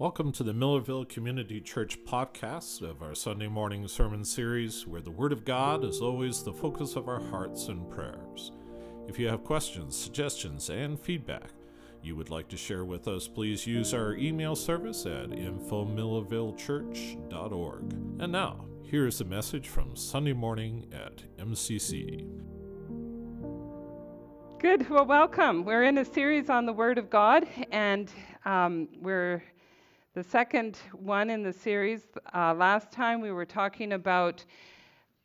Welcome to the Millerville Community Church podcast of our Sunday morning sermon series, where the Word of God is always the focus of our hearts and prayers. If you have questions, suggestions, and feedback you would like to share with us, please use our email service at infomillervillechurch.org. And now, here is a message from Sunday morning at MCC. Good. Well, welcome. We're in a series on the Word of God, and um, we're the second one in the series. Uh, last time we were talking about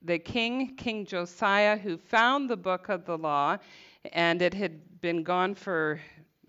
the king, King Josiah, who found the book of the law, and it had been gone for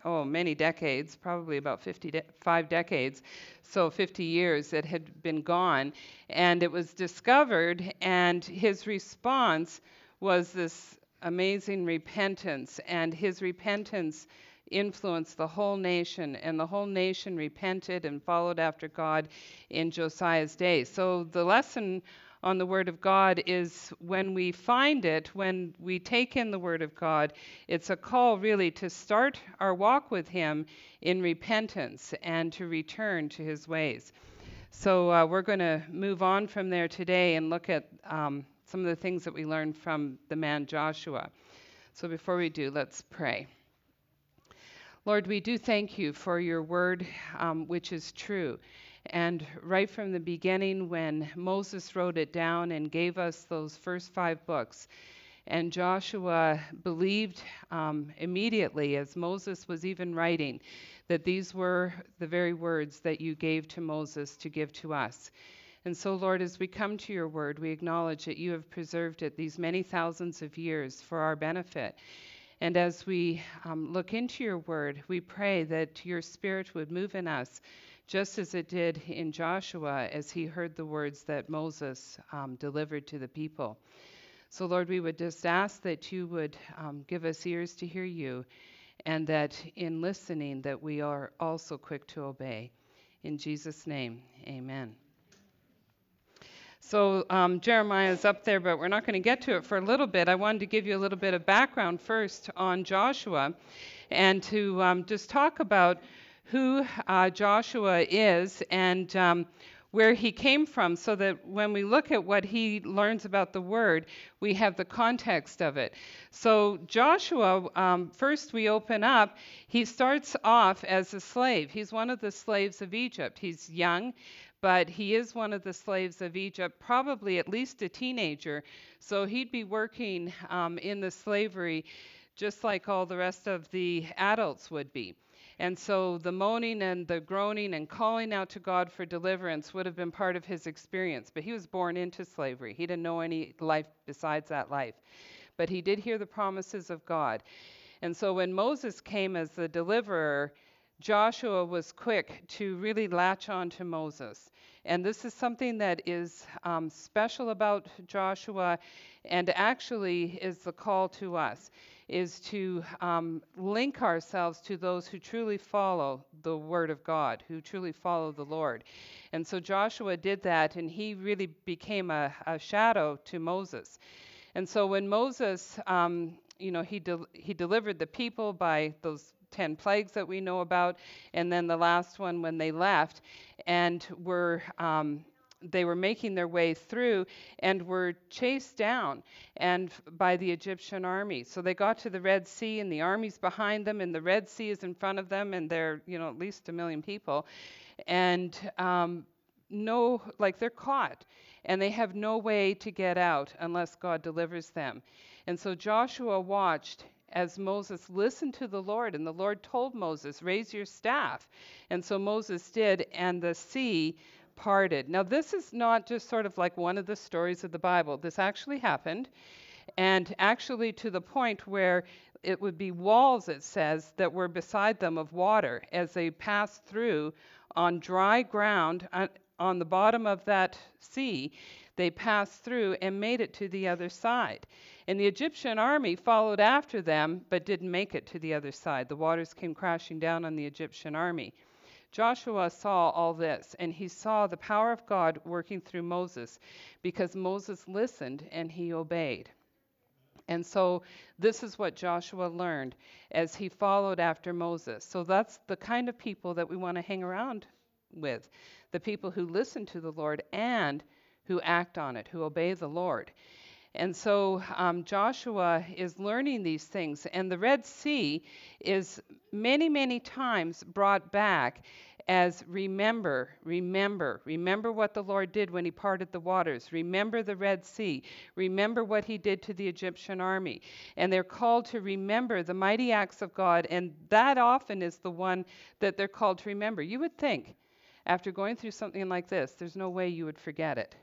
oh many decades, probably about 55 decades, so 50 years it had been gone, and it was discovered, and his response was this amazing repentance, and his repentance influenced the whole nation, and the whole nation repented and followed after God in Josiah's day. So the lesson on the Word of God is when we find it, when we take in the Word of God, it's a call really to start our walk with Him in repentance and to return to His ways. So uh, we're going to move on from there today and look at um, some of the things that we learned from the man Joshua. So before we do, let's pray. Lord, we do thank you for your word, um, which is true. And right from the beginning, when Moses wrote it down and gave us those first five books, and Joshua believed um, immediately, as Moses was even writing, that these were the very words that you gave to Moses to give to us. And so, Lord, as we come to your word, we acknowledge that you have preserved it these many thousands of years for our benefit. And as we um, look into your word, we pray that your spirit would move in us, just as it did in Joshua as he heard the words that Moses um, delivered to the people. So, Lord, we would just ask that you would um, give us ears to hear you, and that in listening, that we are also quick to obey. In Jesus' name, amen. So um, Jeremiah is up there, but we're not going to get to it for a little bit. I wanted to give you a little bit of background first on Joshua and to um, just talk about who uh, Joshua is and um, where he came from so that when we look at what he learns about the word, we have the context of it. So, Joshua, um, first we open up, he starts off as a slave. He's one of the slaves of Egypt. He's young, but he is one of the slaves of Egypt, probably at least a teenager. So he'd be working um, in the slavery just like all the rest of the adults would be. And so the moaning and the groaning and calling out to God for deliverance would have been part of his experience. But he was born into slavery, he didn't know any life besides that life. But he did hear the promises of God. And so when Moses came as the deliverer, Joshua was quick to really latch on to Moses. And this is something that is um, special about Joshua and actually is the call to us is to um, link ourselves to those who truly follow the word of God, who truly follow the Lord. And so Joshua did that, and he really became a, a shadow to Moses. And so when Moses, um, you know, he, de- he delivered the people by those 10 plagues that we know about, and then the last one when they left and were. Um, they were making their way through and were chased down and by the Egyptian army. So they got to the Red Sea and the army's behind them and the Red Sea is in front of them and they're you know at least a million people, and um, no like they're caught and they have no way to get out unless God delivers them. And so Joshua watched as Moses listened to the Lord, and the Lord told Moses, Raise your staff. And so Moses did, and the sea parted. Now, this is not just sort of like one of the stories of the Bible. This actually happened, and actually to the point where it would be walls, it says, that were beside them of water as they passed through on dry ground uh, on the bottom of that sea. They passed through and made it to the other side. And the Egyptian army followed after them, but didn't make it to the other side. The waters came crashing down on the Egyptian army. Joshua saw all this, and he saw the power of God working through Moses because Moses listened and he obeyed. And so this is what Joshua learned as he followed after Moses. So that's the kind of people that we want to hang around with the people who listen to the Lord and who act on it, who obey the Lord. And so um, Joshua is learning these things, and the Red Sea is many, many times brought back as remember, remember, remember what the Lord did when he parted the waters, remember the Red Sea, remember what he did to the Egyptian army. And they're called to remember the mighty acts of God, and that often is the one that they're called to remember. You would think, after going through something like this, there's no way you would forget it.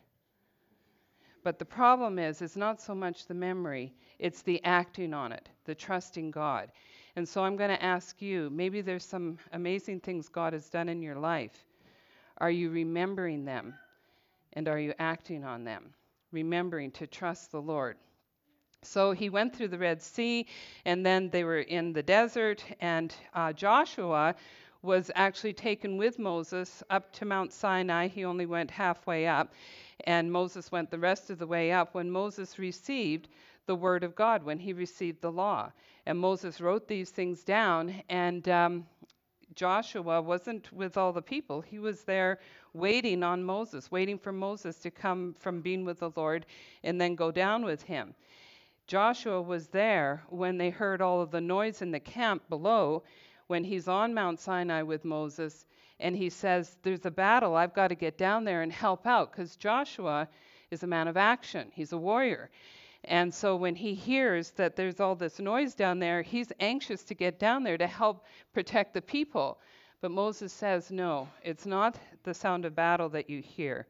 But the problem is, it's not so much the memory, it's the acting on it, the trusting God. And so I'm going to ask you maybe there's some amazing things God has done in your life. Are you remembering them? And are you acting on them? Remembering to trust the Lord. So he went through the Red Sea, and then they were in the desert, and uh, Joshua was actually taken with Moses up to Mount Sinai. He only went halfway up, and Moses went the rest of the way up when Moses received the word of God, when he received the law. And Moses wrote these things down, and um, Joshua wasn't with all the people. He was there waiting on Moses, waiting for Moses to come from being with the Lord and then go down with him. Joshua was there when they heard all of the noise in the camp below, when he's on Mount Sinai with Moses, and he says, There's a battle. I've got to get down there and help out, because Joshua is a man of action, he's a warrior. And so when he hears that there's all this noise down there, he's anxious to get down there to help protect the people. But Moses says, No, it's not the sound of battle that you hear,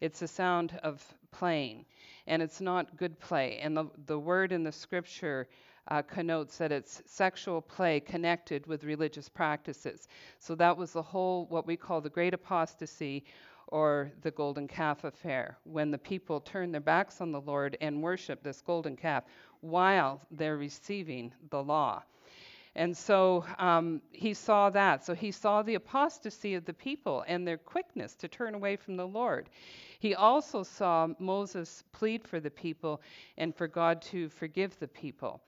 it's the sound of playing. And it's not good play. And the, the word in the scripture uh, connotes that it's sexual play connected with religious practices. So that was the whole, what we call the great apostasy or the golden calf affair, when the people turn their backs on the Lord and worship this golden calf while they're receiving the law. And so um, he saw that. So he saw the apostasy of the people and their quickness to turn away from the Lord. He also saw Moses plead for the people and for God to forgive the people.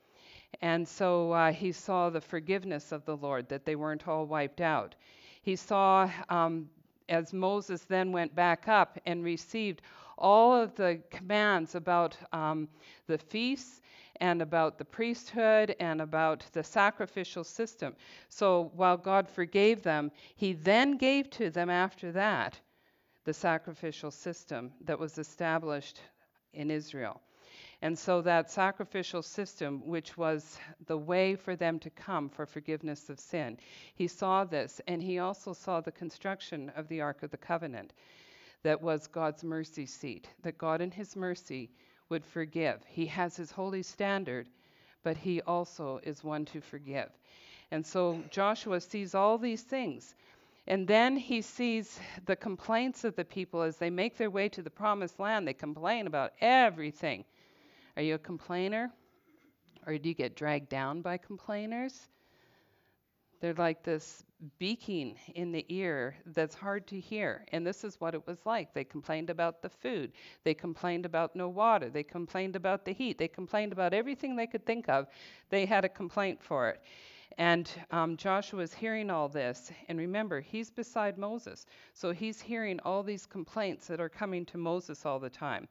And so uh, he saw the forgiveness of the Lord, that they weren't all wiped out. He saw um, as Moses then went back up and received all of the commands about um, the feasts and about the priesthood and about the sacrificial system. So while God forgave them, He then gave to them after that the sacrificial system that was established in Israel. And so that sacrificial system, which was the way for them to come for forgiveness of sin, he saw this, and he also saw the construction of the Ark of the Covenant that was God's mercy seat, that God in his mercy would forgive. He has his holy standard, but he also is one to forgive. And so Joshua sees all these things. And then he sees the complaints of the people as they make their way to the promised land. They complain about everything. Are you a complainer? Or do you get dragged down by complainers? They're like this beaking in the ear that's hard to hear. And this is what it was like. They complained about the food. They complained about no water. They complained about the heat. They complained about everything they could think of. They had a complaint for it. And um, Joshua is hearing all this. And remember, he's beside Moses. So he's hearing all these complaints that are coming to Moses all the time.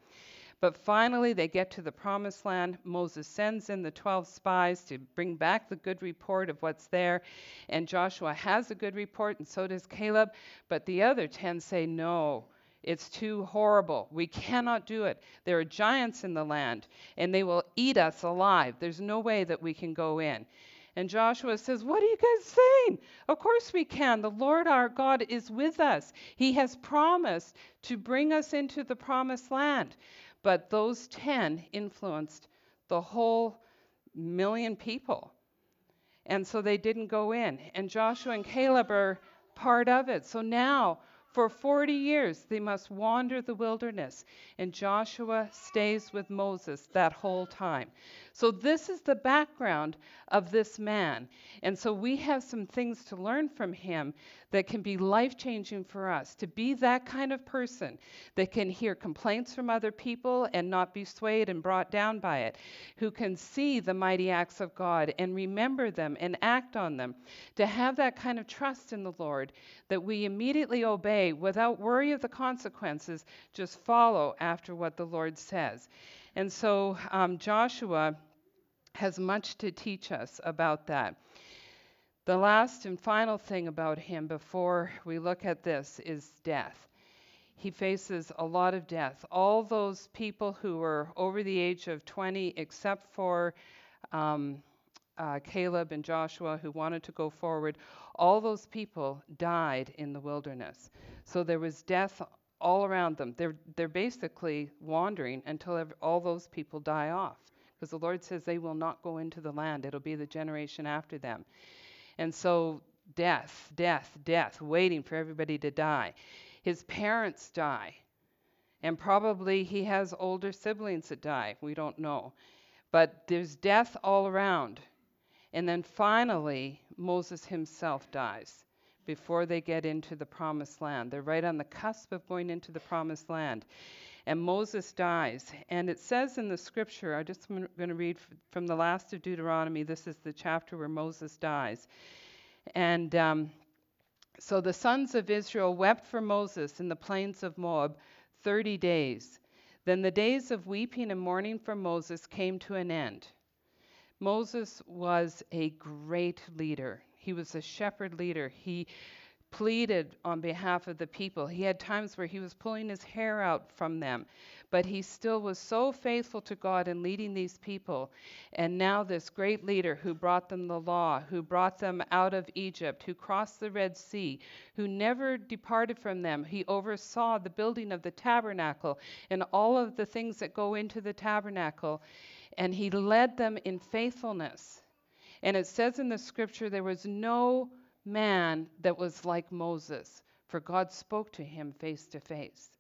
But finally, they get to the promised land. Moses sends in the 12 spies to bring back the good report of what's there. And Joshua has a good report, and so does Caleb. But the other 10 say, no. It's too horrible. We cannot do it. There are giants in the land, and they will eat us alive. There's no way that we can go in. And Joshua says, What are you guys saying? Of course we can. The Lord our God is with us. He has promised to bring us into the promised land. But those 10 influenced the whole million people. And so they didn't go in. And Joshua and Caleb are part of it. So now, for 40 years, they must wander the wilderness. And Joshua stays with Moses that whole time. So, this is the background of this man. And so, we have some things to learn from him that can be life changing for us to be that kind of person that can hear complaints from other people and not be swayed and brought down by it, who can see the mighty acts of God and remember them and act on them, to have that kind of trust in the Lord that we immediately obey without worry of the consequences, just follow after what the Lord says. And so, um, Joshua has much to teach us about that. The last and final thing about him before we look at this is death. He faces a lot of death. All those people who were over the age of 20, except for um, uh, Caleb and Joshua, who wanted to go forward, all those people died in the wilderness. So there was death all around them. They're, they're basically wandering until all those people die off because the Lord says they will not go into the land. It'll be the generation after them. And so, death, death, death, waiting for everybody to die. His parents die. And probably he has older siblings that die. We don't know. But there's death all around. And then finally, Moses himself dies before they get into the promised land. They're right on the cusp of going into the promised land and Moses dies. And it says in the scripture, I'm just going to read from the last of Deuteronomy. This is the chapter where Moses dies. And um, so the sons of Israel wept for Moses in the plains of Moab 30 days. Then the days of weeping and mourning for Moses came to an end. Moses was a great leader. He was a shepherd leader. He pleaded on behalf of the people. He had times where he was pulling his hair out from them, but he still was so faithful to God in leading these people. And now, this great leader who brought them the law, who brought them out of Egypt, who crossed the Red Sea, who never departed from them, he oversaw the building of the tabernacle and all of the things that go into the tabernacle, and he led them in faithfulness. And it says in the scripture there was no man that was like Moses, for God spoke to him face to face.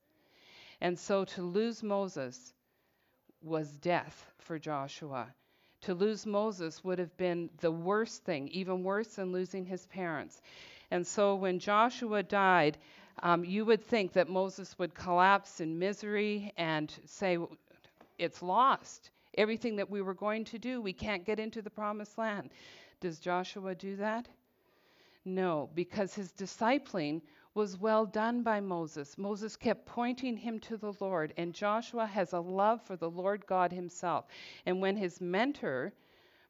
And so to lose Moses was death for Joshua. To lose Moses would have been the worst thing, even worse than losing his parents. And so when Joshua died, um, you would think that Moses would collapse in misery and say, It's lost. Everything that we were going to do, we can't get into the promised land. Does Joshua do that? No, because his discipling was well done by Moses. Moses kept pointing him to the Lord, and Joshua has a love for the Lord God himself. And when his mentor,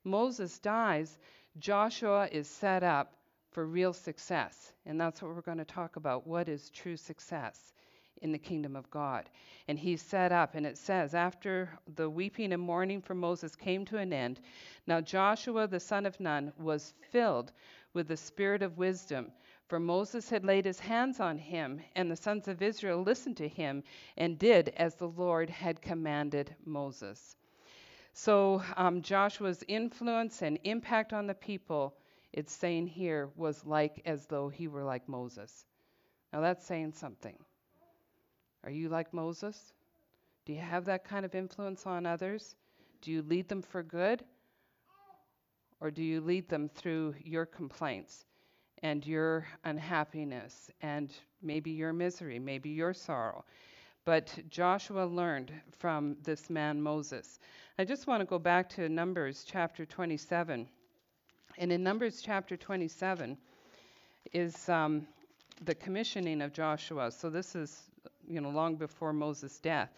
Moses, dies, Joshua is set up for real success. And that's what we're going to talk about. What is true success? in the kingdom of God. And he's set up, and it says, After the weeping and mourning for Moses came to an end, now Joshua the son of Nun was filled with the spirit of wisdom. For Moses had laid his hands on him, and the sons of Israel listened to him and did as the Lord had commanded Moses. So um, Joshua's influence and impact on the people, it's saying here, was like as though he were like Moses. Now that's saying something. Are you like Moses? Do you have that kind of influence on others? Do you lead them for good? Or do you lead them through your complaints and your unhappiness and maybe your misery, maybe your sorrow? But Joshua learned from this man Moses. I just want to go back to Numbers chapter 27. And in Numbers chapter 27 is um, the commissioning of Joshua. So this is, you know, long before Moses' death.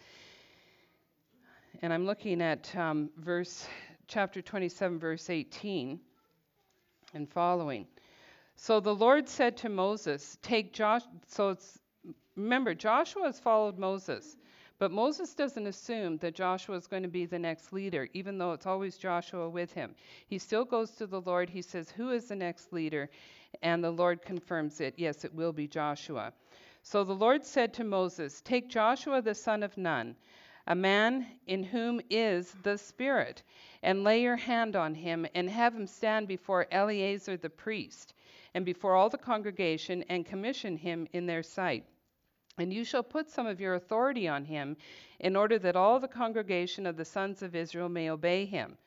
And I'm looking at um, verse chapter 27, verse 18 and following. So the Lord said to Moses, Take Josh. So it's, remember, Joshua has followed Moses. But Moses doesn't assume that Joshua is going to be the next leader, even though it's always Joshua with him. He still goes to the Lord. He says, Who is the next leader? And the Lord confirms it. Yes, it will be Joshua. So the Lord said to Moses, Take Joshua the son of Nun a man in whom is the Spirit, and lay your hand on him, and have him stand before Eleazar the priest, and before all the congregation, and commission him in their sight. And you shall put some of your authority on him, in order that all the congregation of the sons of Israel may obey him.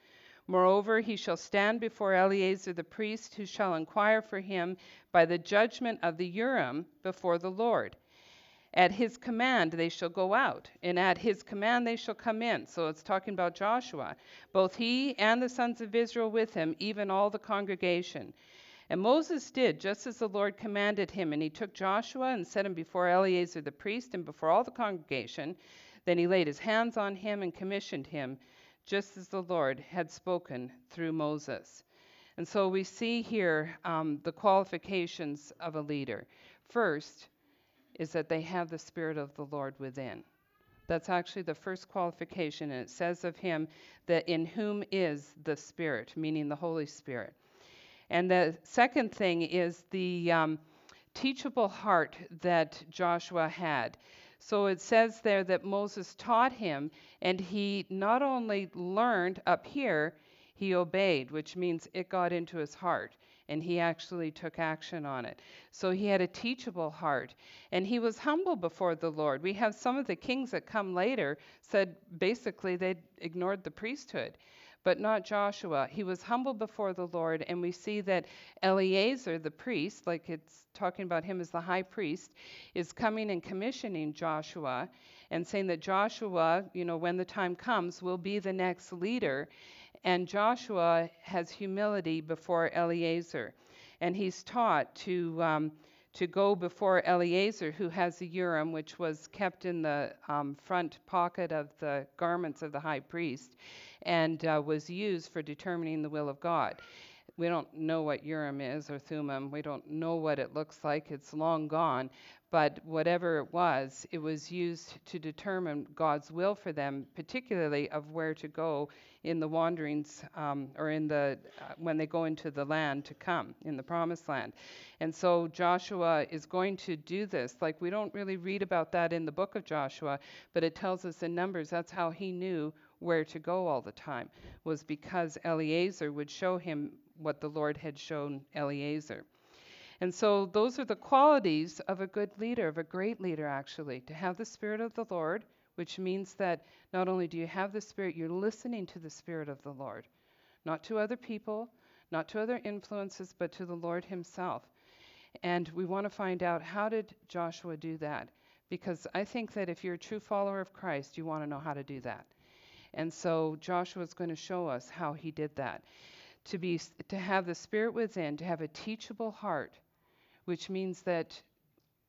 Moreover, he shall stand before Eleazar the priest, who shall inquire for him by the judgment of the Urim before the Lord. At his command they shall go out, and at his command they shall come in. So it's talking about Joshua, both he and the sons of Israel with him, even all the congregation. And Moses did just as the Lord commanded him, and he took Joshua and set him before Eleazar the priest and before all the congregation. Then he laid his hands on him and commissioned him, just as the Lord had spoken through Moses. And so we see here um, the qualifications of a leader. First, is that they have the Spirit of the Lord within. That's actually the first qualification, and it says of him that in whom is the Spirit, meaning the Holy Spirit. And the second thing is the um, teachable heart that Joshua had. So it says there that Moses taught him, and he not only learned up here, he obeyed, which means it got into his heart and he actually took action on it. So he had a teachable heart and he was humble before the Lord. We have some of the kings that come later said basically they ignored the priesthood. But not Joshua. He was humble before the Lord, and we see that Eleazar, the priest, like it's talking about him as the high priest, is coming and commissioning Joshua and saying that Joshua, you know, when the time comes, will be the next leader. And Joshua has humility before Eleazar. And he's taught to, um, to go before Eleazar, who has the Urim, which was kept in the um, front pocket of the garments of the high priest and uh, was used for determining the will of God. We don't know what Urim is or Thummim. We don't know what it looks like. It's long gone. But whatever it was, it was used to determine God's will for them, particularly of where to go in the wanderings um, or in the uh, when they go into the land to come in the promised land. And so Joshua is going to do this. Like we don't really read about that in the book of Joshua, but it tells us in Numbers that's how he knew where to go all the time was because Eleazar would show him what the Lord had shown Eleazar. And so those are the qualities of a good leader, of a great leader actually, to have the spirit of the Lord, which means that not only do you have the Spirit, you're listening to the Spirit of the Lord, not to other people, not to other influences, but to the Lord Himself. And we want to find out how did Joshua do that? Because I think that if you're a true follower of Christ, you want to know how to do that. And so Joshua is going to show us how he did that. To be to have the spirit within, to have a teachable heart, which means that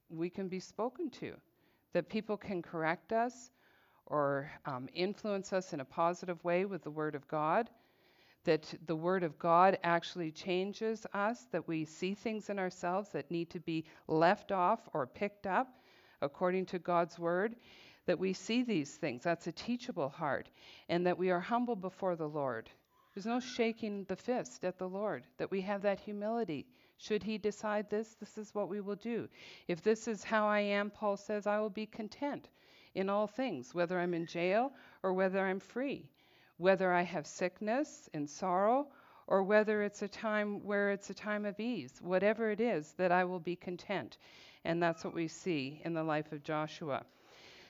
we can be spoken to, that people can correct us, or um, influence us in a positive way with the Word of God, that the Word of God actually changes us, that we see things in ourselves that need to be left off or picked up according to God's Word, that we see these things. That's a teachable heart, and that we are humble before the Lord. There's no shaking the fist at the Lord, that we have that humility. Should He decide this, this is what we will do. If this is how I am, Paul says, I will be content in all things, whether I'm in jail or whether I'm free, whether I have sickness and sorrow or whether it's a time where it's a time of ease. Whatever it is, that I will be content. And that's what we see in the life of Joshua.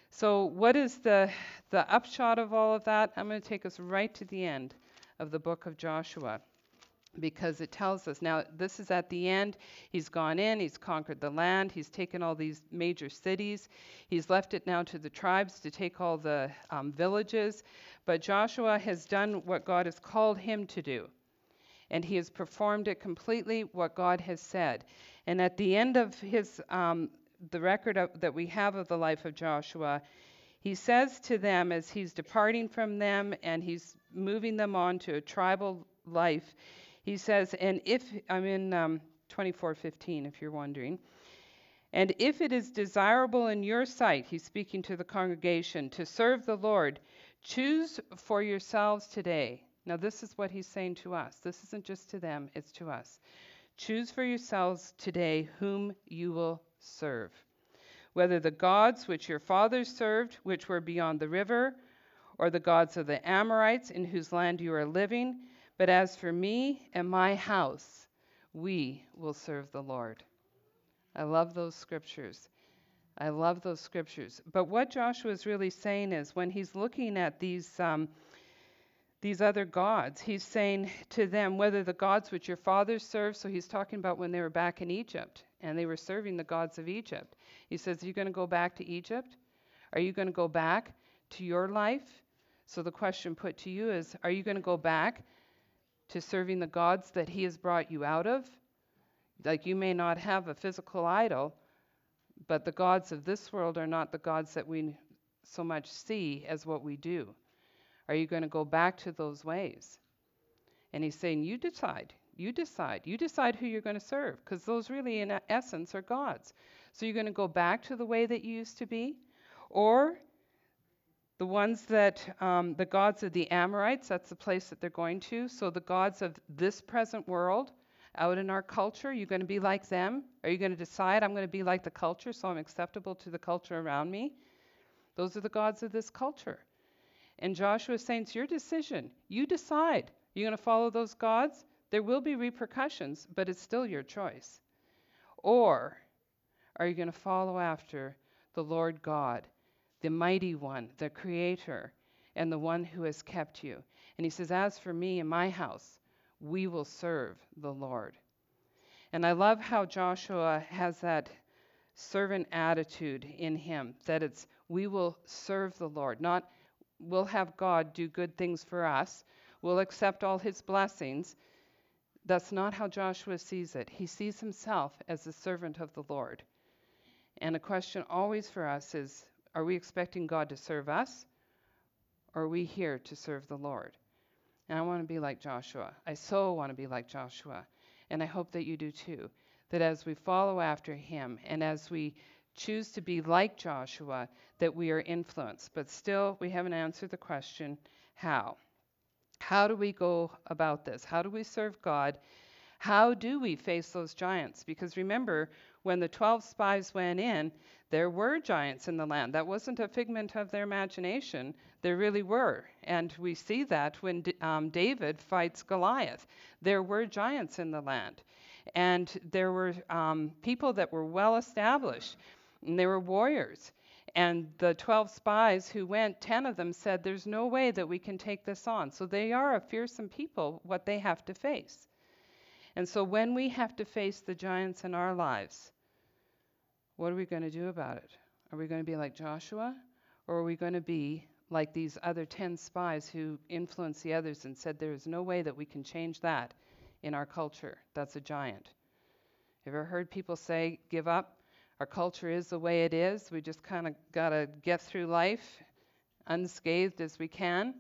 So, what is the, the upshot of all of that? I'm going to take us right to the end of the book of Joshua because it tells us now this is at the end. He's gone in he's conquered the land he's taken all these major cities. He's left it now to the tribes to take all the um, villages. But joshua has done what god has called him to do and he has performed it completely what god has said. And at the end of his um, the record of, that we have of the life of joshua he says to them as he's departing from them and he's moving them on to a tribal life he says, and if, I'm in um, 2415, if you're wondering. And if it is desirable in your sight, he's speaking to the congregation, to serve the Lord, choose for yourselves today. Now, this is what he's saying to us. This isn't just to them, it's to us. Choose for yourselves today whom you will serve. Whether the gods which your fathers served, which were beyond the river, or the gods of the Amorites in whose land you are living, but as for me and my house, we will serve the Lord. I love those scriptures. I love those scriptures. But what Joshua is really saying is when he's looking at these, um, these other gods. He's saying to them, whether the gods which your fathers served, so he's talking about when they were back in Egypt and they were serving the gods of Egypt. He says, Are you going to go back to Egypt? Are you going to go back to your life? So the question put to you is, Are you going to go back to serving the gods that he has brought you out of? Like you may not have a physical idol, but the gods of this world are not the gods that we so much see as what we do. Are you going to go back to those ways? And he's saying, You decide. You decide. You decide who you're going to serve, because those really, in essence, are gods. So you're going to go back to the way that you used to be, or the ones that, um, the gods of the Amorites, that's the place that they're going to. So the gods of this present world, out in our culture, you're going to be like them? Are you going to decide, I'm going to be like the culture, so I'm acceptable to the culture around me? Those are the gods of this culture. And Joshua is saying, It's your decision. You decide. You're going to follow those gods? There will be repercussions, but it's still your choice. Or are you going to follow after the Lord God, the mighty one, the creator, and the one who has kept you? And he says, As for me and my house, we will serve the Lord. And I love how Joshua has that servant attitude in him that it's we will serve the Lord, not we'll have God do good things for us, we'll accept all his blessings. That's not how Joshua sees it. He sees himself as a servant of the Lord. And a question always for us is are we expecting God to serve us? Or are we here to serve the Lord? And I want to be like Joshua. I so want to be like Joshua. And I hope that you do too. That as we follow after him and as we choose to be like Joshua, that we are influenced. But still, we haven't answered the question how? How do we go about this? How do we serve God? How do we face those giants? Because remember, when the 12 spies went in, there were giants in the land. That wasn't a figment of their imagination. There really were. And we see that when um, David fights Goliath. There were giants in the land. And there were um, people that were well established and they were warriors. And the 12 spies who went, 10 of them said, There's no way that we can take this on. So they are a fearsome people, what they have to face. And so when we have to face the giants in our lives, what are we going to do about it? Are we going to be like Joshua? Or are we going to be like these other 10 spies who influenced the others and said, There is no way that we can change that in our culture? That's a giant. You ever heard people say, Give up? Our culture is the way it is. We just kind of got to get through life unscathed as we can.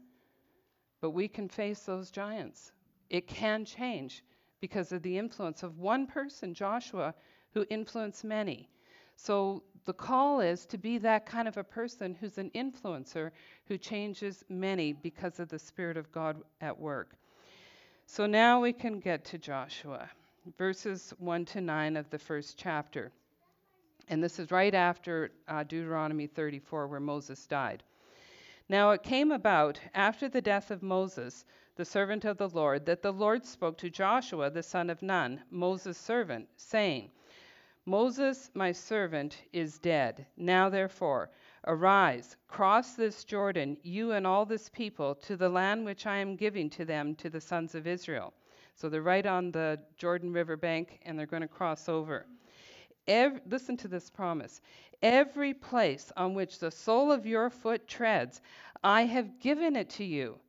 But we can face those giants. It can change because of the influence of one person, Joshua, who influenced many. So the call is to be that kind of a person who's an influencer who changes many because of the Spirit of God at work. So now we can get to Joshua, verses 1 to 9 of the first chapter. And this is right after uh, Deuteronomy 34, where Moses died. Now it came about after the death of Moses, the servant of the Lord, that the Lord spoke to Joshua, the son of Nun, Moses' servant, saying, Moses, my servant, is dead. Now therefore, arise, cross this Jordan, you and all this people, to the land which I am giving to them, to the sons of Israel. So they're right on the Jordan River bank, and they're going to cross over. Every, listen to this promise. Every place on which the sole of your foot treads, I have given it to you,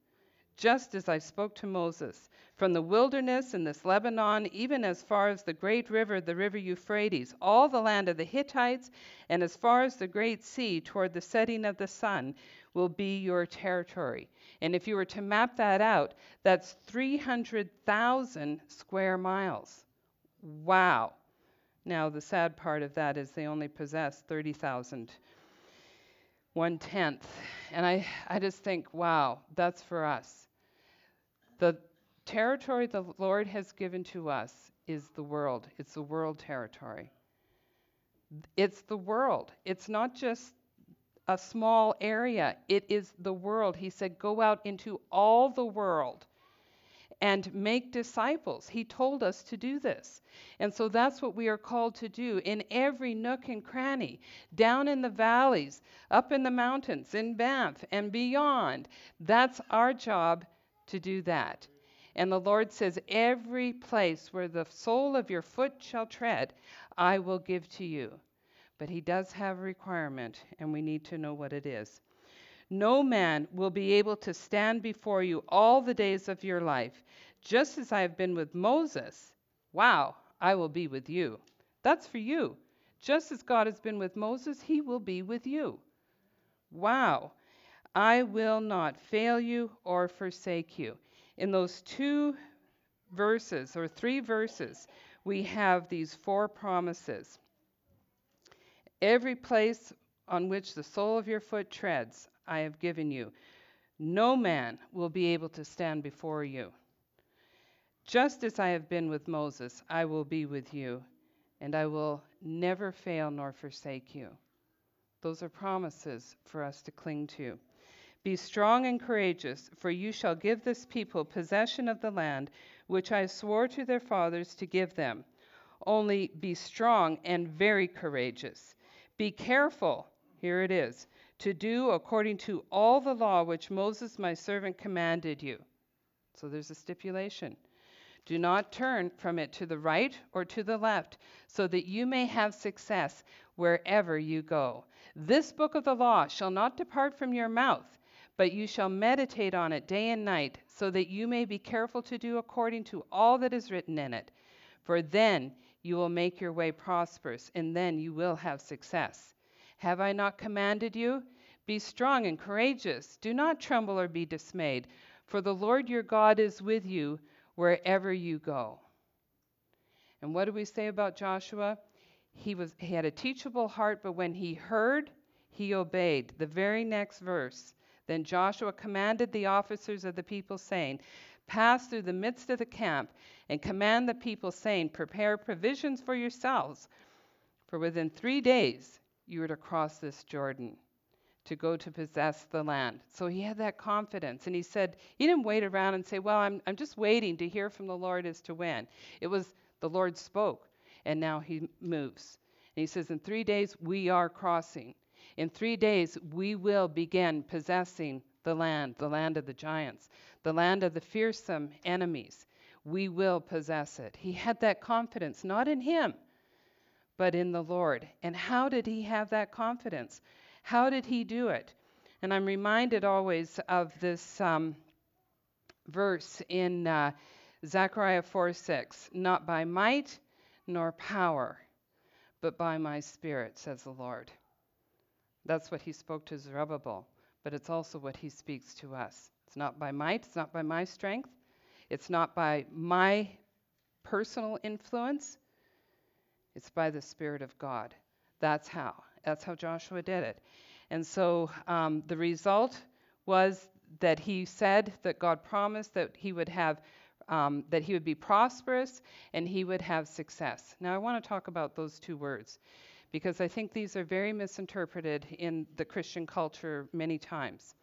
just as I spoke to Moses. From the wilderness in this Lebanon, even as far as the great river, the river Euphrates, all the land of the Hittites, and as far as the great sea toward the setting of the sun, will be your territory. And if you were to map that out, that's 300,000 square miles. Wow. Now, the sad part of that is they only possess 30,000, one tenth. And I, I just think, wow, that's for us. The territory the Lord has given to us is the world, it's the world territory. It's the world. It's not just a small area, it is the world. He said, Go out into all the world and make disciples. He told us to do this. And so that's what we are called to do in every nook and cranny, down in the valleys, up in the mountains, in Banff, and beyond. That's our job to do that. And the Lord says, Every place where the sole of your foot shall tread, I will give to you. But He does have a requirement, and we need to know what it is. No man will be able to stand before you all the days of your life. Just as I have been with Moses, wow, I will be with you. That's for you. Just as God has been with Moses, he will be with you. Wow. I will not fail you or forsake you. In those two verses, or three verses, we have these four promises. Every place on which the sole of your foot treads, I have given you. No man will be able to stand before you. Just as I have been with Moses, I will be with you, and I will never fail nor forsake you. Those are promises for us to cling to. Be strong and courageous, for you shall give this people possession of the land which I swore to their fathers to give them. Only be strong and very courageous. Be careful, here it is, to do according to all the law which Moses my servant commanded you. So there's a stipulation. Do not turn from it to the right or to the left, so that you may have success wherever you go. This book of the law shall not depart from your mouth, but you shall meditate on it day and night, so that you may be careful to do according to all that is written in it. For then you will make your way prosperous, and then you will have success. Have I not commanded you? Be strong and courageous. Do not tremble or be dismayed, for the Lord your God is with you wherever you go. And what do we say about Joshua? He was he had a teachable heart, but when he heard, he obeyed. The very next verse. Then Joshua commanded the officers of the people, saying, Pass through the midst of the camp and command the people, saying, Prepare provisions for yourselves, for within three days you were to cross this Jordan to go to possess the land. So he had that confidence. And he said, he didn't wait around and say, Well, I'm, I'm just waiting to hear from the Lord as to when. It was the Lord spoke, and now he moves. And he says, In three days, we are crossing. In three days, we will begin possessing the land, the land of the giants, the land of the fearsome enemies. We will possess it. He had that confidence, not in him, but in the Lord. And how did he have that confidence? How did he do it? And I'm reminded always of this um, verse in uh, Zechariah 4 6 Not by might nor power, but by my spirit, says the Lord. That's what he spoke to Zerubbabel, but it's also what he speaks to us. It's not by might, it's not by my strength, it's not by my personal influence, it's by the Spirit of God. That's how. That's how Joshua did it. And so um, the result was that he said that God promised that he would have. Um, that he would be prosperous and he would have success. Now, I want to talk about those two words because I think these are very misinterpreted in the Christian culture many times.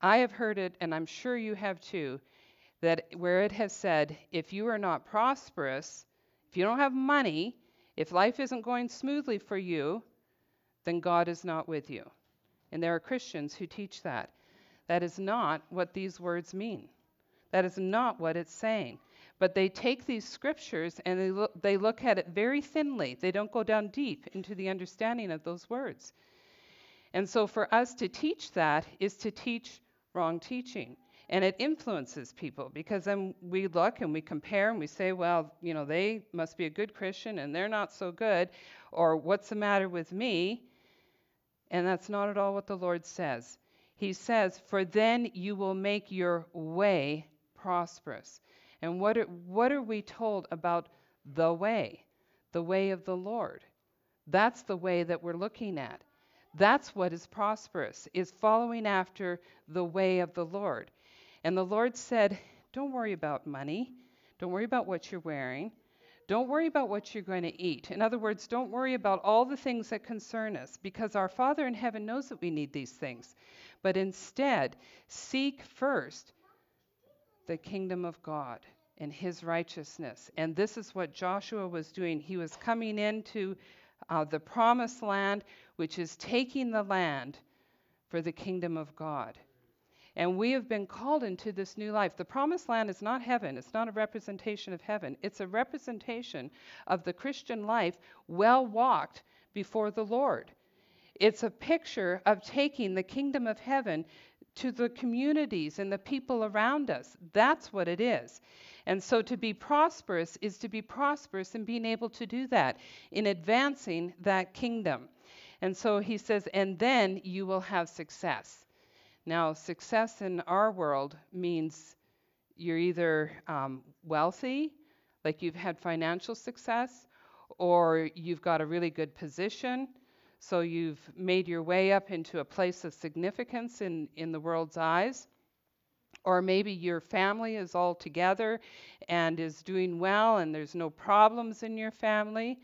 I have heard it, and I'm sure you have too, that where it has said, if you are not prosperous, if you don't have money, if life isn't going smoothly for you, then God is not with you. And there are Christians who teach that. That is not what these words mean. That is not what it's saying. But they take these scriptures and they look, they look at it very thinly. They don't go down deep into the understanding of those words. And so for us to teach that is to teach wrong teaching and it influences people because then we look and we compare and we say, well, you know, they must be a good Christian and they're not so good, or what's the matter with me? And that's not at all what the Lord says. He says, For then you will make your way prosperous. And what are, what are we told about the way? The way of the Lord. That's the way that we're looking at. That's what is prosperous, is following after the way of the Lord. And the Lord said, Don't worry about money. Don't worry about what you're wearing. Don't worry about what you're going to eat. In other words, don't worry about all the things that concern us because our Father in heaven knows that we need these things. But instead, seek first the kingdom of God and his righteousness. And this is what Joshua was doing. He was coming into uh, the promised land, which is taking the land for the kingdom of God. And we have been called into this new life. The promised land is not heaven, it's not a representation of heaven, it's a representation of the Christian life well walked before the Lord. It's a picture of taking the kingdom of heaven to the communities and the people around us. That's what it is. And so to be prosperous is to be prosperous in being able to do that, in advancing that kingdom. And so he says, and then you will have success. Now, success in our world means you're either um, wealthy, like you've had financial success, or you've got a really good position so you've made your way up into a place of significance in, in the world's eyes. Or maybe your family is all together and is doing well and there's no problems in your family.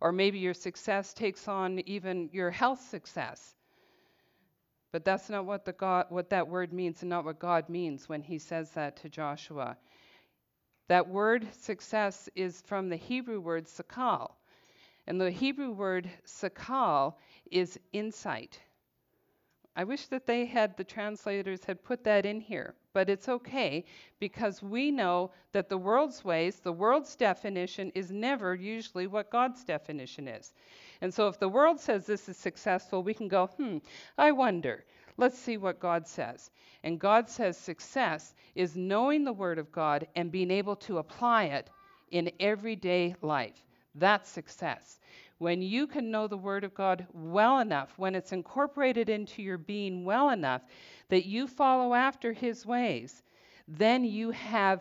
Or maybe your success takes on even your health success. But that's not what, the God, what that word means and not what God means when he says that to Joshua. That word success is from the Hebrew word sakal. And the Hebrew word sakal is insight. I wish that they had, the translators had put that in here, but it's okay because we know that the world's ways, the world's definition is never usually what God's definition is. And so if the world says this is successful, we can go, hmm, I wonder. Let's see what God says. And God says success is knowing the Word of God and being able to apply it in everyday life. That's success. When you can know the Word of God well enough, when it's incorporated into your being well enough that you follow after His ways, then you have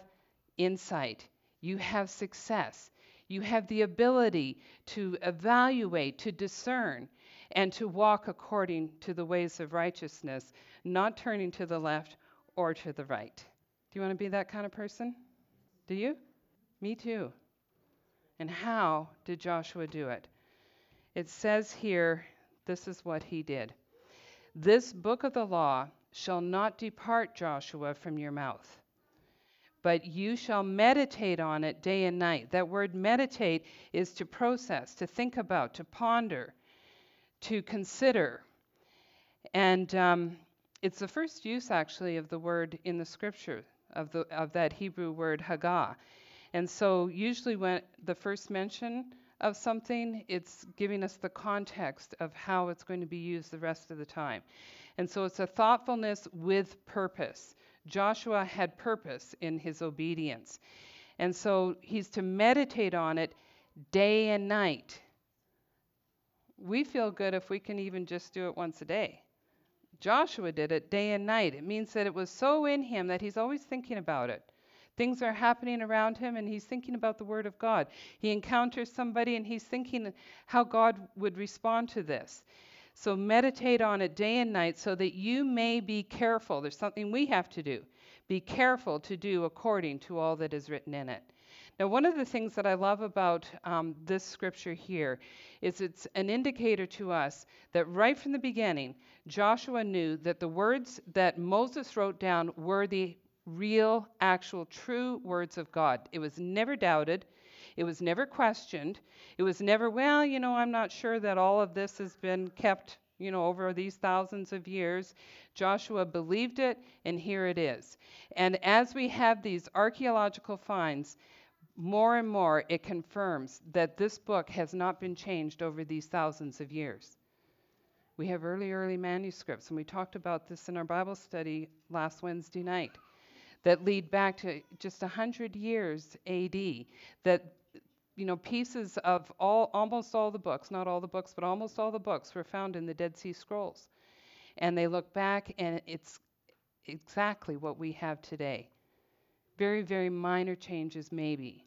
insight, you have success, you have the ability to evaluate, to discern, and to walk according to the ways of righteousness, not turning to the left or to the right. Do you want to be that kind of person? Do you? Me too. And how did Joshua do it? It says here, this is what he did. This book of the law shall not depart, Joshua, from your mouth, but you shall meditate on it day and night. That word meditate is to process, to think about, to ponder, to consider. And um, it's the first use, actually, of the word in the scripture, of, the, of that Hebrew word hagah. And so, usually, when the first mention of something, it's giving us the context of how it's going to be used the rest of the time. And so, it's a thoughtfulness with purpose. Joshua had purpose in his obedience. And so, he's to meditate on it day and night. We feel good if we can even just do it once a day. Joshua did it day and night. It means that it was so in him that he's always thinking about it. Things are happening around him, and he's thinking about the Word of God. He encounters somebody, and he's thinking how God would respond to this. So meditate on it day and night so that you may be careful. There's something we have to do. Be careful to do according to all that is written in it. Now, one of the things that I love about um, this scripture here is it's an indicator to us that right from the beginning, Joshua knew that the words that Moses wrote down were the real, actual, true words of God. It was never doubted. It was never questioned. It was never, well, you know, I'm not sure that all of this has been kept, you know, over these thousands of years. Joshua believed it, and here it is. And as we have these archaeological finds, more and more it confirms that this book has not been changed over these thousands of years. We have early, early manuscripts, and we talked about this in our Bible study last Wednesday night that lead back to just 100 years AD, that you know, pieces of all, almost all the books, not all the books, but almost all the books were found in the Dead Sea Scrolls. And they look back, and it's exactly what we have today. Very, very minor changes, maybe.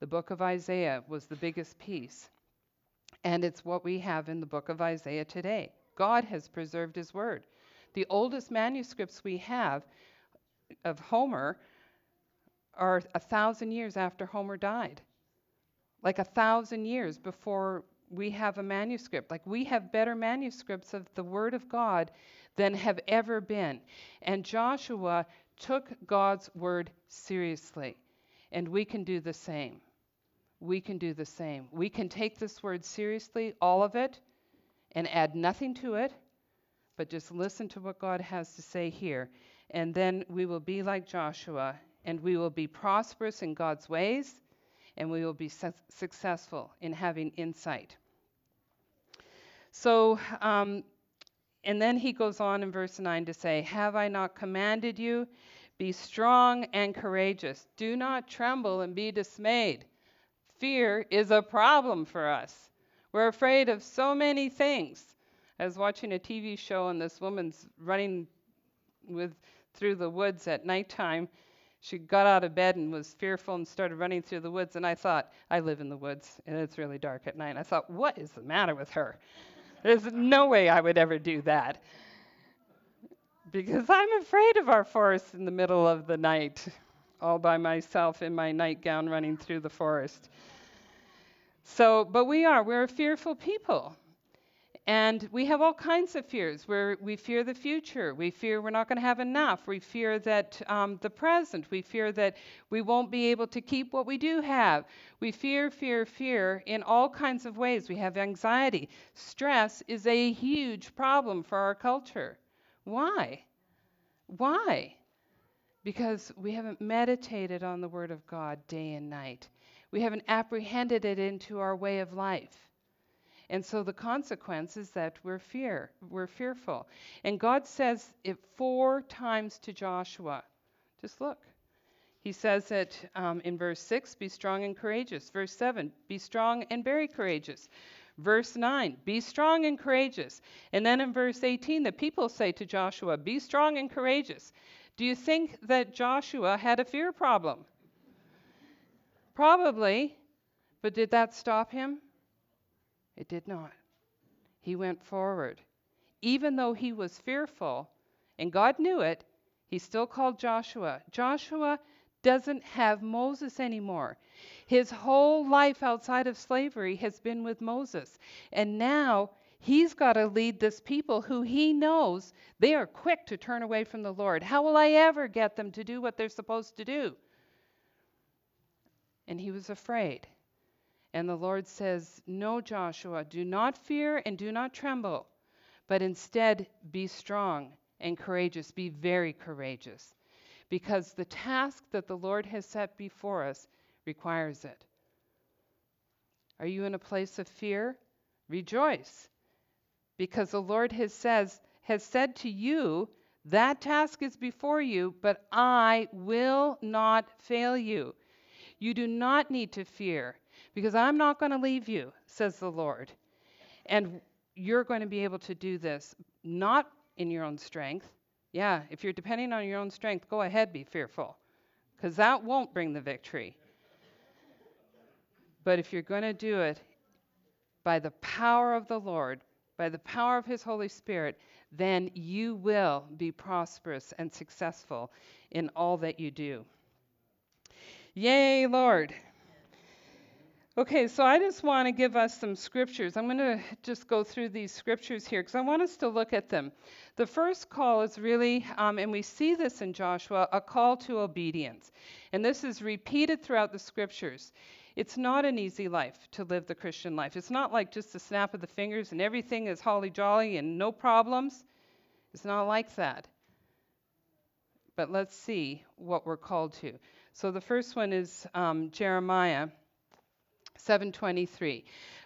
The book of Isaiah was the biggest piece, and it's what we have in the book of Isaiah today. God has preserved his word. The oldest manuscripts we have of Homer are a thousand years after Homer died. Like a thousand years before we have a manuscript. Like we have better manuscripts of the Word of God than have ever been. And Joshua took God's Word seriously. And we can do the same. We can do the same. We can take this Word seriously, all of it, and add nothing to it, but just listen to what God has to say here and then we will be like Joshua, and we will be prosperous in God's ways, and we will be su- successful in having insight. So, um, and then he goes on in verse 9 to say, Have I not commanded you? Be strong and courageous. Do not tremble and be dismayed. Fear is a problem for us. We're afraid of so many things. I was watching a TV show, and this woman's running with through the woods at nighttime. She got out of bed and was fearful and started running through the woods. And I thought, I live in the woods, and it's really dark at night. I thought, what is the matter with her? There's no way I would ever do that. Because I'm afraid of our forest in the middle of the night, all by myself in my nightgown running through the forest. So, but we are, we're a fearful people. And we have all kinds of fears. We fear the future. We fear we're not going to have enough. We fear that um, the present. We fear that we won't be able to keep what we do have. We fear, fear, fear in all kinds of ways. We have anxiety. Stress is a huge problem for our culture. Why? Why? Because we haven't meditated on the Word of God day and night. We haven't apprehended it into our way of life. And so the consequence is that we're fear, we're fearful. And God says it four times to Joshua. Just look. He says it um, in verse 6 be strong and courageous. Verse 7 be strong and very courageous. Verse 9 be strong and courageous. And then in verse 18, the people say to Joshua, be strong and courageous. Do you think that Joshua had a fear problem? Probably. But did that stop him? It did not. He went forward. Even though he was fearful, and God knew it, he still called Joshua. Joshua doesn't have Moses anymore. His whole life outside of slavery has been with Moses. And now he's got to lead this people who he knows they are quick to turn away from the Lord. How will I ever get them to do what they're supposed to do? And he was afraid. And the Lord says, No, Joshua, do not fear and do not tremble, but instead be strong and courageous. Be very courageous, because the task that the Lord has set before us requires it. Are you in a place of fear? Rejoice, because the Lord has, says, has said to you, That task is before you, but I will not fail you. You do not need to fear because I'm not going to leave you, says the Lord. And you're going to be able to do this not in your own strength. Yeah, if you're depending on your own strength, go ahead, be fearful, because that won't bring the victory. But if you're going to do it by the power of the Lord, by the power of His Holy Spirit, then you will be prosperous and successful in all that you do. Yay, Lord. Okay, so I just want to give us some scriptures. I'm going to just go through these scriptures here because I want us to look at them. The first call is really, um, and we see this in Joshua, a call to obedience. And this is repeated throughout the scriptures. It's not an easy life to live the Christian life. It's not like just a snap of the fingers and everything is holly jolly and no problems. It's not like that. But let's see what we're called to. So the first one is um, Jeremiah 7:23.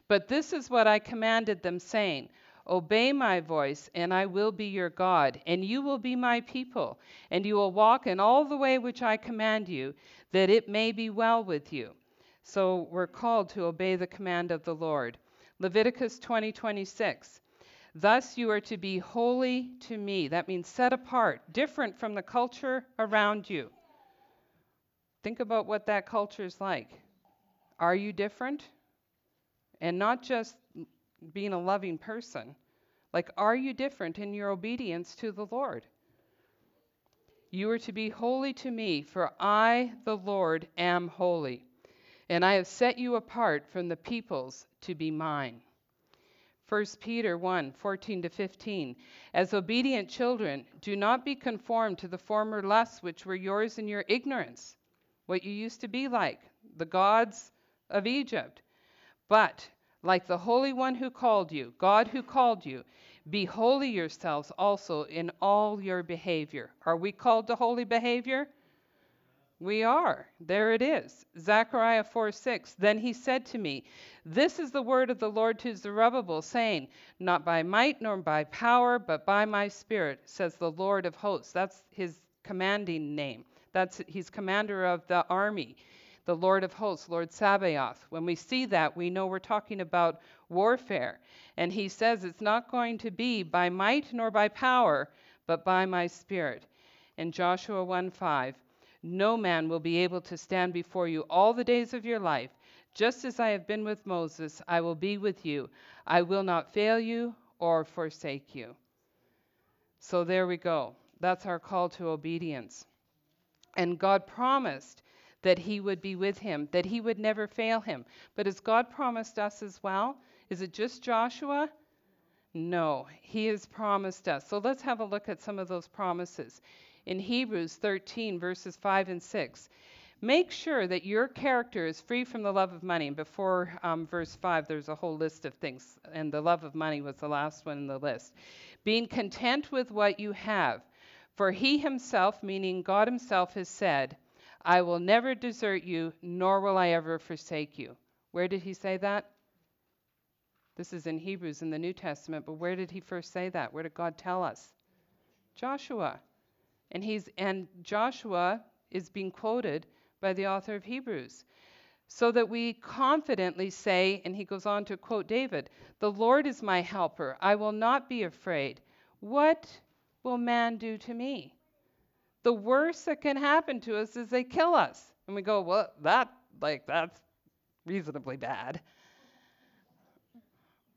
But this is what I commanded them saying, Obey my voice, and I will be your God, and you will be my people, and you will walk in all the way which I command you, that it may be well with you. So we're called to obey the command of the Lord. Leviticus 20:26. Thus you are to be holy to me. That means set apart, different from the culture around you. Think about what that culture is like. Are you different? And not just being a loving person. Like, are you different in your obedience to the Lord? You are to be holy to me, for I, the Lord, am holy, and I have set you apart from the peoples to be mine. 1 Peter 1 14 to 15. As obedient children, do not be conformed to the former lusts which were yours in your ignorance, what you used to be like, the gods of Egypt. But like the Holy One who called you, God who called you, Be holy yourselves also in all your behavior. Are we called to holy behavior? We are. There it is. Zechariah 4 6. Then he said to me, This is the word of the Lord to Zerubbabel, saying, Not by might nor by power, but by my spirit, says the Lord of hosts. That's his commanding name. That's he's commander of the army, the Lord of hosts, Lord Sabaoth. When we see that, we know we're talking about warfare. And he says it's not going to be by might nor by power, but by my spirit. In Joshua 1 5. No man will be able to stand before you all the days of your life. Just as I have been with Moses, I will be with you. I will not fail you or forsake you. So there we go. That's our call to obedience. And God promised that He would be with him, that He would never fail him. But has God promised us as well? Is it just Joshua? No, He has promised us. So let's have a look at some of those promises in Hebrews 13, verses 5 and 6. Make sure that your character is free from the love of money. Before um, verse 5, there's a whole list of things, and the love of money was the last one in the list. Being content with what you have. For he himself, meaning God himself, has said, I will never desert you, nor will I ever forsake you. Where did he say that? This is in Hebrews in the New Testament, but where did he first say that? Where did God tell us? Joshua. And he's and Joshua is being quoted by the author of Hebrews. So that we confidently say, and he goes on to quote David, The Lord is my helper. I will not be afraid. What will man do to me? The worst that can happen to us is they kill us. And we go, Well, that, like, that's reasonably bad.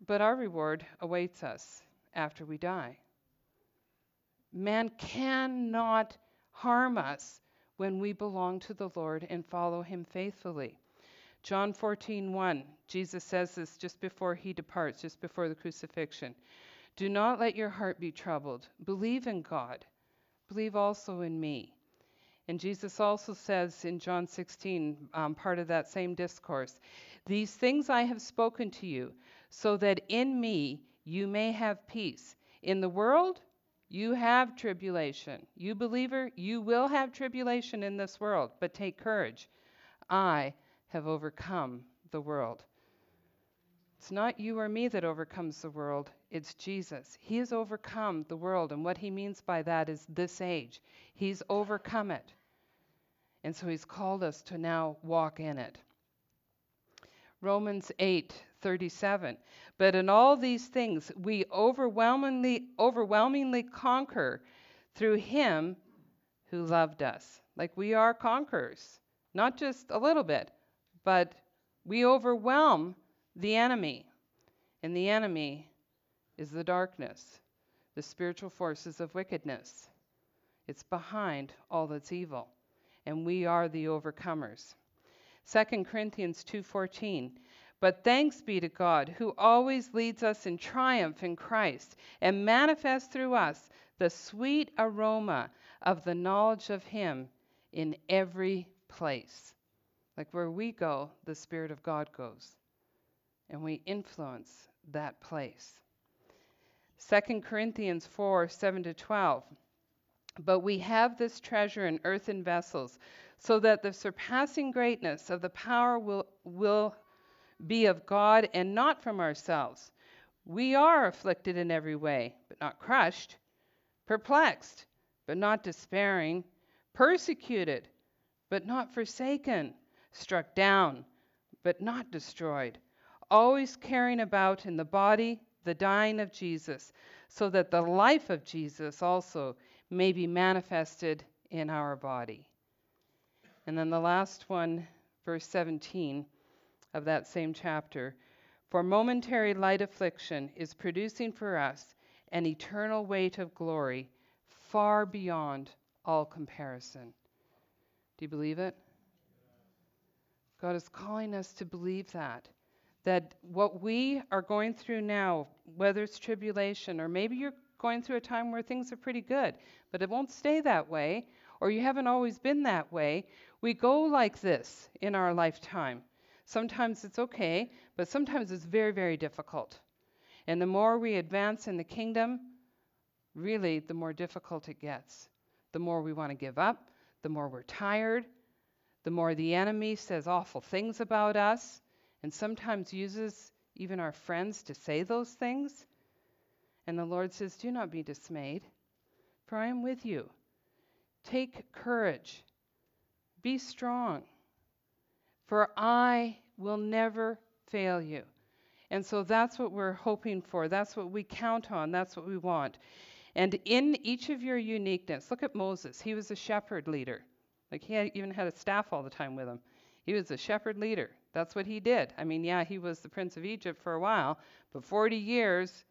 But our reward awaits us after we die. Man cannot harm us when we belong to the Lord and follow him faithfully. John 14:1 Jesus says this just before he departs, just before the crucifixion. Do not let your heart be troubled. Believe in God. Believe also in me. And Jesus also says in John 16, um, part of that same discourse, These things I have spoken to you, so that in me you may have peace. In the world you have tribulation. You believer, you will have tribulation in this world, but take courage. I have overcome the world. It's not you or me that overcomes the world, it's Jesus. He has overcome the world, and what he means by that is this age. He's overcome it. And so he's called us to now walk in it. Romans 8:37 But in all these things we overwhelmingly overwhelmingly conquer through him who loved us. Like we are conquerors, not just a little bit, but we overwhelm the enemy. And the enemy is the darkness, the spiritual forces of wickedness. It's behind all that's evil, and we are the overcomers. 2 Corinthians 2:14 But thanks be to God who always leads us in triumph in Christ and manifests through us the sweet aroma of the knowledge of him in every place. Like where we go, the spirit of God goes. And we influence that place. 2 Corinthians 4 7 to 12. But we have this treasure in earthen vessels so that the surpassing greatness of the power will, will be of God and not from ourselves. We are afflicted in every way, but not crushed, perplexed, but not despairing, persecuted, but not forsaken, struck down, but not destroyed, always carrying about in the body the dying of Jesus, so that the life of Jesus also may be manifested in our body. And then the last one, verse 17 of that same chapter. For momentary light affliction is producing for us an eternal weight of glory far beyond all comparison. Do you believe it? God is calling us to believe that. That what we are going through now, whether it's tribulation or maybe you're going through a time where things are pretty good, but it won't stay that way, or you haven't always been that way, we go like this in our lifetime. Sometimes it's okay, but sometimes it's very, very difficult. And the more we advance in the kingdom, really, the more difficult it gets. The more we want to give up, the more we're tired, the more the enemy says awful things about us, and sometimes uses even our friends to say those things. And the Lord says, Do not be dismayed, for I am with you. Take courage, be strong, for I will never fail you. And so that's what we're hoping for. That's what we count on. That's what we want. And in each of your uniqueness, look at Moses. He was a shepherd leader. Like he had, even had a staff all the time with him. He was a shepherd leader. That's what he did. I mean, yeah, he was the prince of Egypt for a while, but 40 years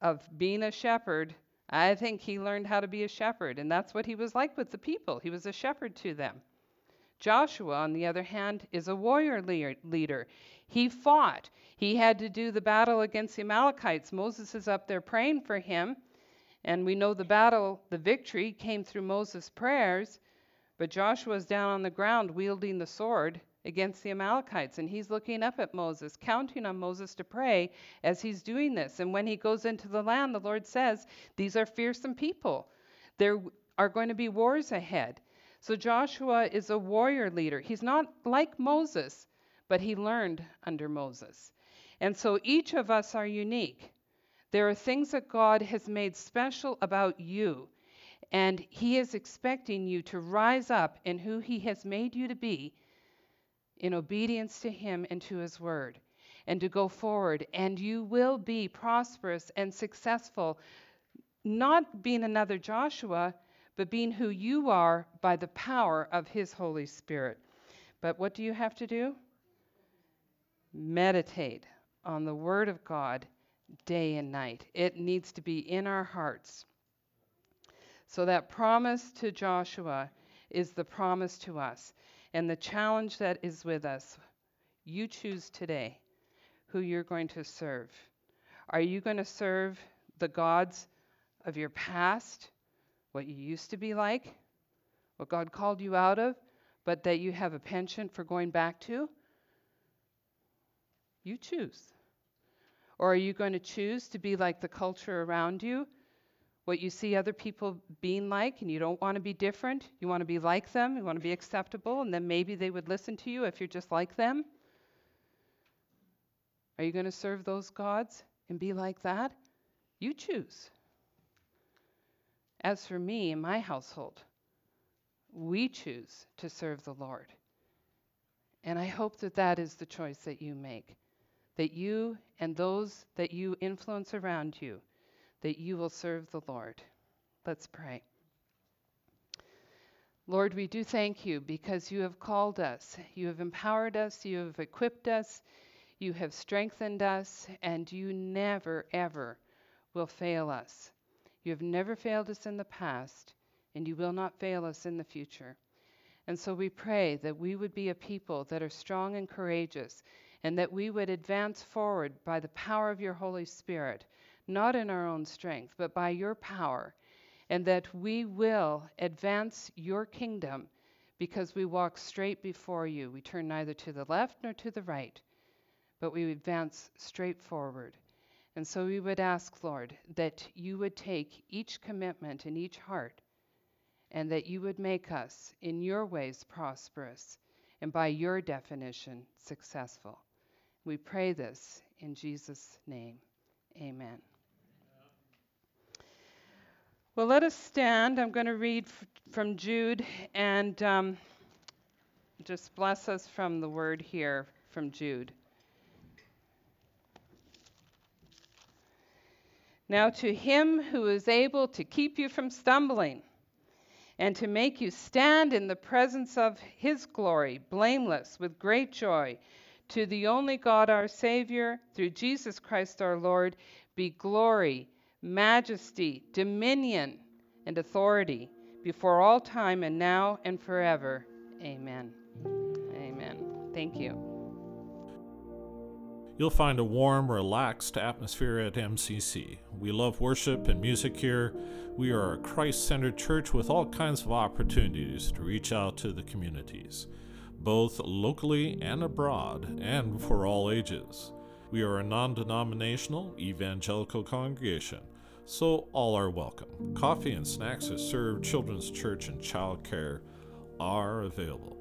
of being a shepherd, I think he learned how to be a shepherd. And that's what he was like with the people. He was a shepherd to them. Joshua, on the other hand, is a warrior leader. He fought. He had to do the battle against the Amalekites. Moses is up there praying for him. And we know the battle, the victory came through Moses' prayers. But Joshua is down on the ground wielding the sword against the Amalekites. And he's looking up at Moses, counting on Moses to pray as he's doing this. And when he goes into the land, the Lord says, These are fearsome people. There are going to be wars ahead. So Joshua is a warrior leader. He's not like Moses, but he learned under Moses. And so each of us are unique. There are things that God has made special about you, and He is expecting you to rise up in who He has made you to be in obedience to Him and to His Word, and to go forward, and you will be prosperous and successful, not being another Joshua but being who you are by the power of His Holy Spirit. But what do you have to do? Meditate on the Word of God day and night. It needs to be in our hearts. So, that promise to Joshua is the promise to us. And the challenge that is with us you choose today who you're going to serve. Are you going to serve the gods of your past? what you used to be like, what God called you out of, but that you have a penchant for going back to? You choose. Or are you going to choose to be like the culture around you? What you see other people being like, and you don't want to be different. You want to be like them. You want to be acceptable, and then maybe they would listen to you if you're just like them. Are you going to serve those gods and be like that? You choose. As for me and my household, we choose to serve the Lord. And I hope that that is the choice that you make. That you and those that you influence around you, that you will serve the Lord. Let's pray. Lord, we do thank you because you have called us, you have empowered us, you have equipped us, you have strengthened us, and you never, ever will fail us. You have never failed us in the past, and you will not fail us in the future. And so we pray that we would be a people that are strong and courageous, and that we would advance forward by the power of your Holy Spirit, not in our own strength, but by your power, and that we will advance your kingdom because we walk straight before you. We turn neither to the left nor to the right, but we advance straight forward. And so we would ask, Lord, that you would take each commitment in each heart and that you would make us in your ways prosperous and by your definition successful. We pray this in Jesus' name. Amen. Well, let us stand. I'm going to read from Jude and um, just bless us from the word here from Jude. Now, to him who is able to keep you from stumbling and to make you stand in the presence of his glory, blameless, with great joy, to the only God our Savior, through Jesus Christ our Lord, be glory, majesty, dominion, and authority before all time and now and forever. Amen. Amen. Thank you. You'll find a warm, relaxed atmosphere at MCC. We love worship and music here. We are a Christ centered church with all kinds of opportunities to reach out to the communities, both locally and abroad, and for all ages. We are a non denominational evangelical congregation, so all are welcome. Coffee and snacks are served, children's church and childcare are available.